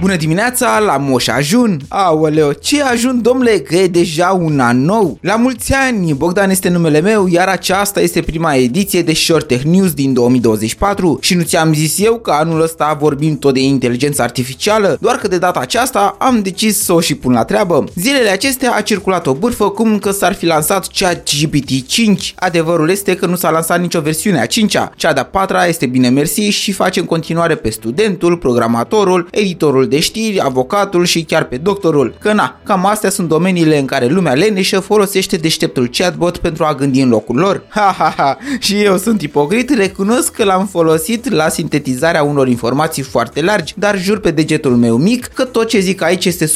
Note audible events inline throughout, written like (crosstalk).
Bună dimineața la Moș Ajun! Aoleo, ce ajun, domnule, că e deja un an nou? La mulți ani, Bogdan este numele meu, iar aceasta este prima ediție de Short Tech News din 2024 și nu ți-am zis eu că anul ăsta vorbim tot de inteligență artificială, doar că de data aceasta am decis să o și pun la treabă. Zilele acestea a circulat o bârfă cum că s-ar fi lansat chat GPT 5. Adevărul este că nu s-a lansat nicio versiune a 5-a. Cea de-a patra este bine mersi și face în continuare pe studentul, programatorul, editorul de știri, avocatul și chiar pe doctorul. Că na, cam astea sunt domeniile în care lumea leneșă folosește deșteptul chatbot pentru a gândi în locul lor. (laughs) Ha ha ha, și eu sunt ipocrit, recunosc că l-am folosit la sintetizarea unor informații foarte largi, dar jur pe degetul meu mic că tot ce zic aici este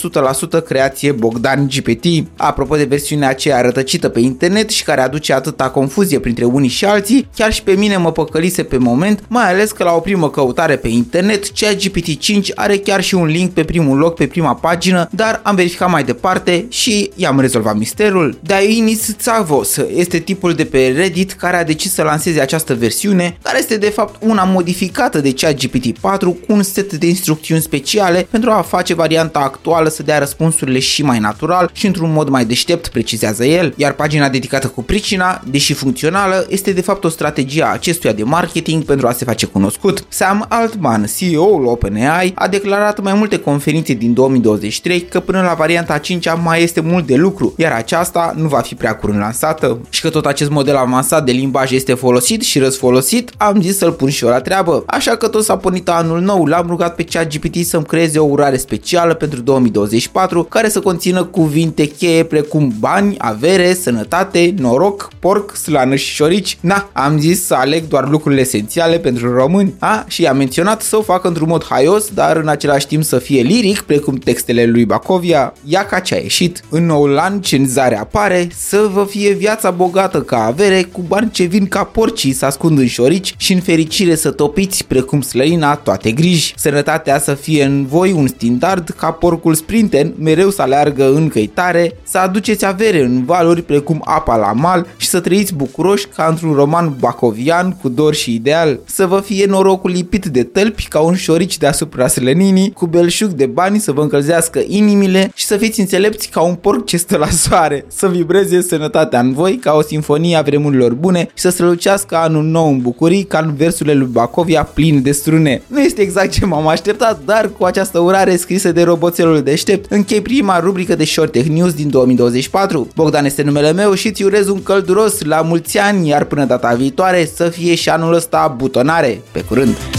100% creație Bogdan GPT. Apropo de versiunea aceea rătăcită pe internet și care aduce atâta confuzie printre unii și alții, chiar și pe mine mă păcălise pe moment, mai ales că la o primă căutare pe internet, ChatGPT 5 are chiar și un link pe primul loc, pe prima pagină, dar am verificat mai departe și i-am rezolvat misterul. Dainis Tsavos este tipul de pe Reddit care a decis să lanseze această versiune, care este de fapt una modificată de ChatGPT 4 cu un set de instrucțiuni speciale pentru a face varianta actuală să dea răspunsurile și mai natural și într-un mod mai deștept, precizează el, iar pagina dedicată cu pricina, deși funcțională, este de fapt o strategie a acestuia de marketing pentru a se face cunoscut. Sam Altman, CEO-ul OpenAI, a declarat mai multe conferințe din 2023 că până la varianta 5 mai este mult de lucru, iar aceasta nu va fi prea curând lansată. Și că tot acest model avansat de limbaj este folosit și răsfolosit, am zis să-l pun și eu la treabă. Așa că tot s-a pornit anul nou, l-am rugat pe ChatGPT să-mi creeze o urare specială pentru 2024 care să conțină cuvinte cheie precum bani, avere, sănătate, noroc, porc, slană și șorici. Na, am zis să aleg doar lucrurile esențiale pentru români. A, și am menționat să o facă într-un mod haios, dar în același timp să fie liric, precum textele lui Bacovia. Ia ca ce a ieșit. În noul an, cenzare apare, să vă fie viața bogată ca avere, cu bani ce vin ca porcii să ascund în șorici și în fericire să topiți, precum slăina, toate griji. Sănătatea să fie în voi un standard ca porcul sprinten, mereu să aleargă în căitare, să aduceți avere în valuri precum apa la mal și să trăiți bucuroși ca într-un roman bacovian cu dor și ideal, să vă fie norocul lipit de tălpi ca un șorici deasupra slăninii, cu belșug de bani să vă încălzească inimile și să fiți înțelepți ca un porc ce stă la soare, să vibreze sănătatea în voi ca o sinfonie a vremurilor bune și să strălucească anul nou în bucurii ca în versurile lui Bacovia plin de strune. Nu este exact ce m-am așteptat, dar cu această urare scrisă de roboțelul deștept, închei prima rubrică de Short Tech News din 2024. Bogdan este numele meu și îți urez un călduros la mulți ani, iar până data viitoare să fie și anul ăsta butonare. Pe curând!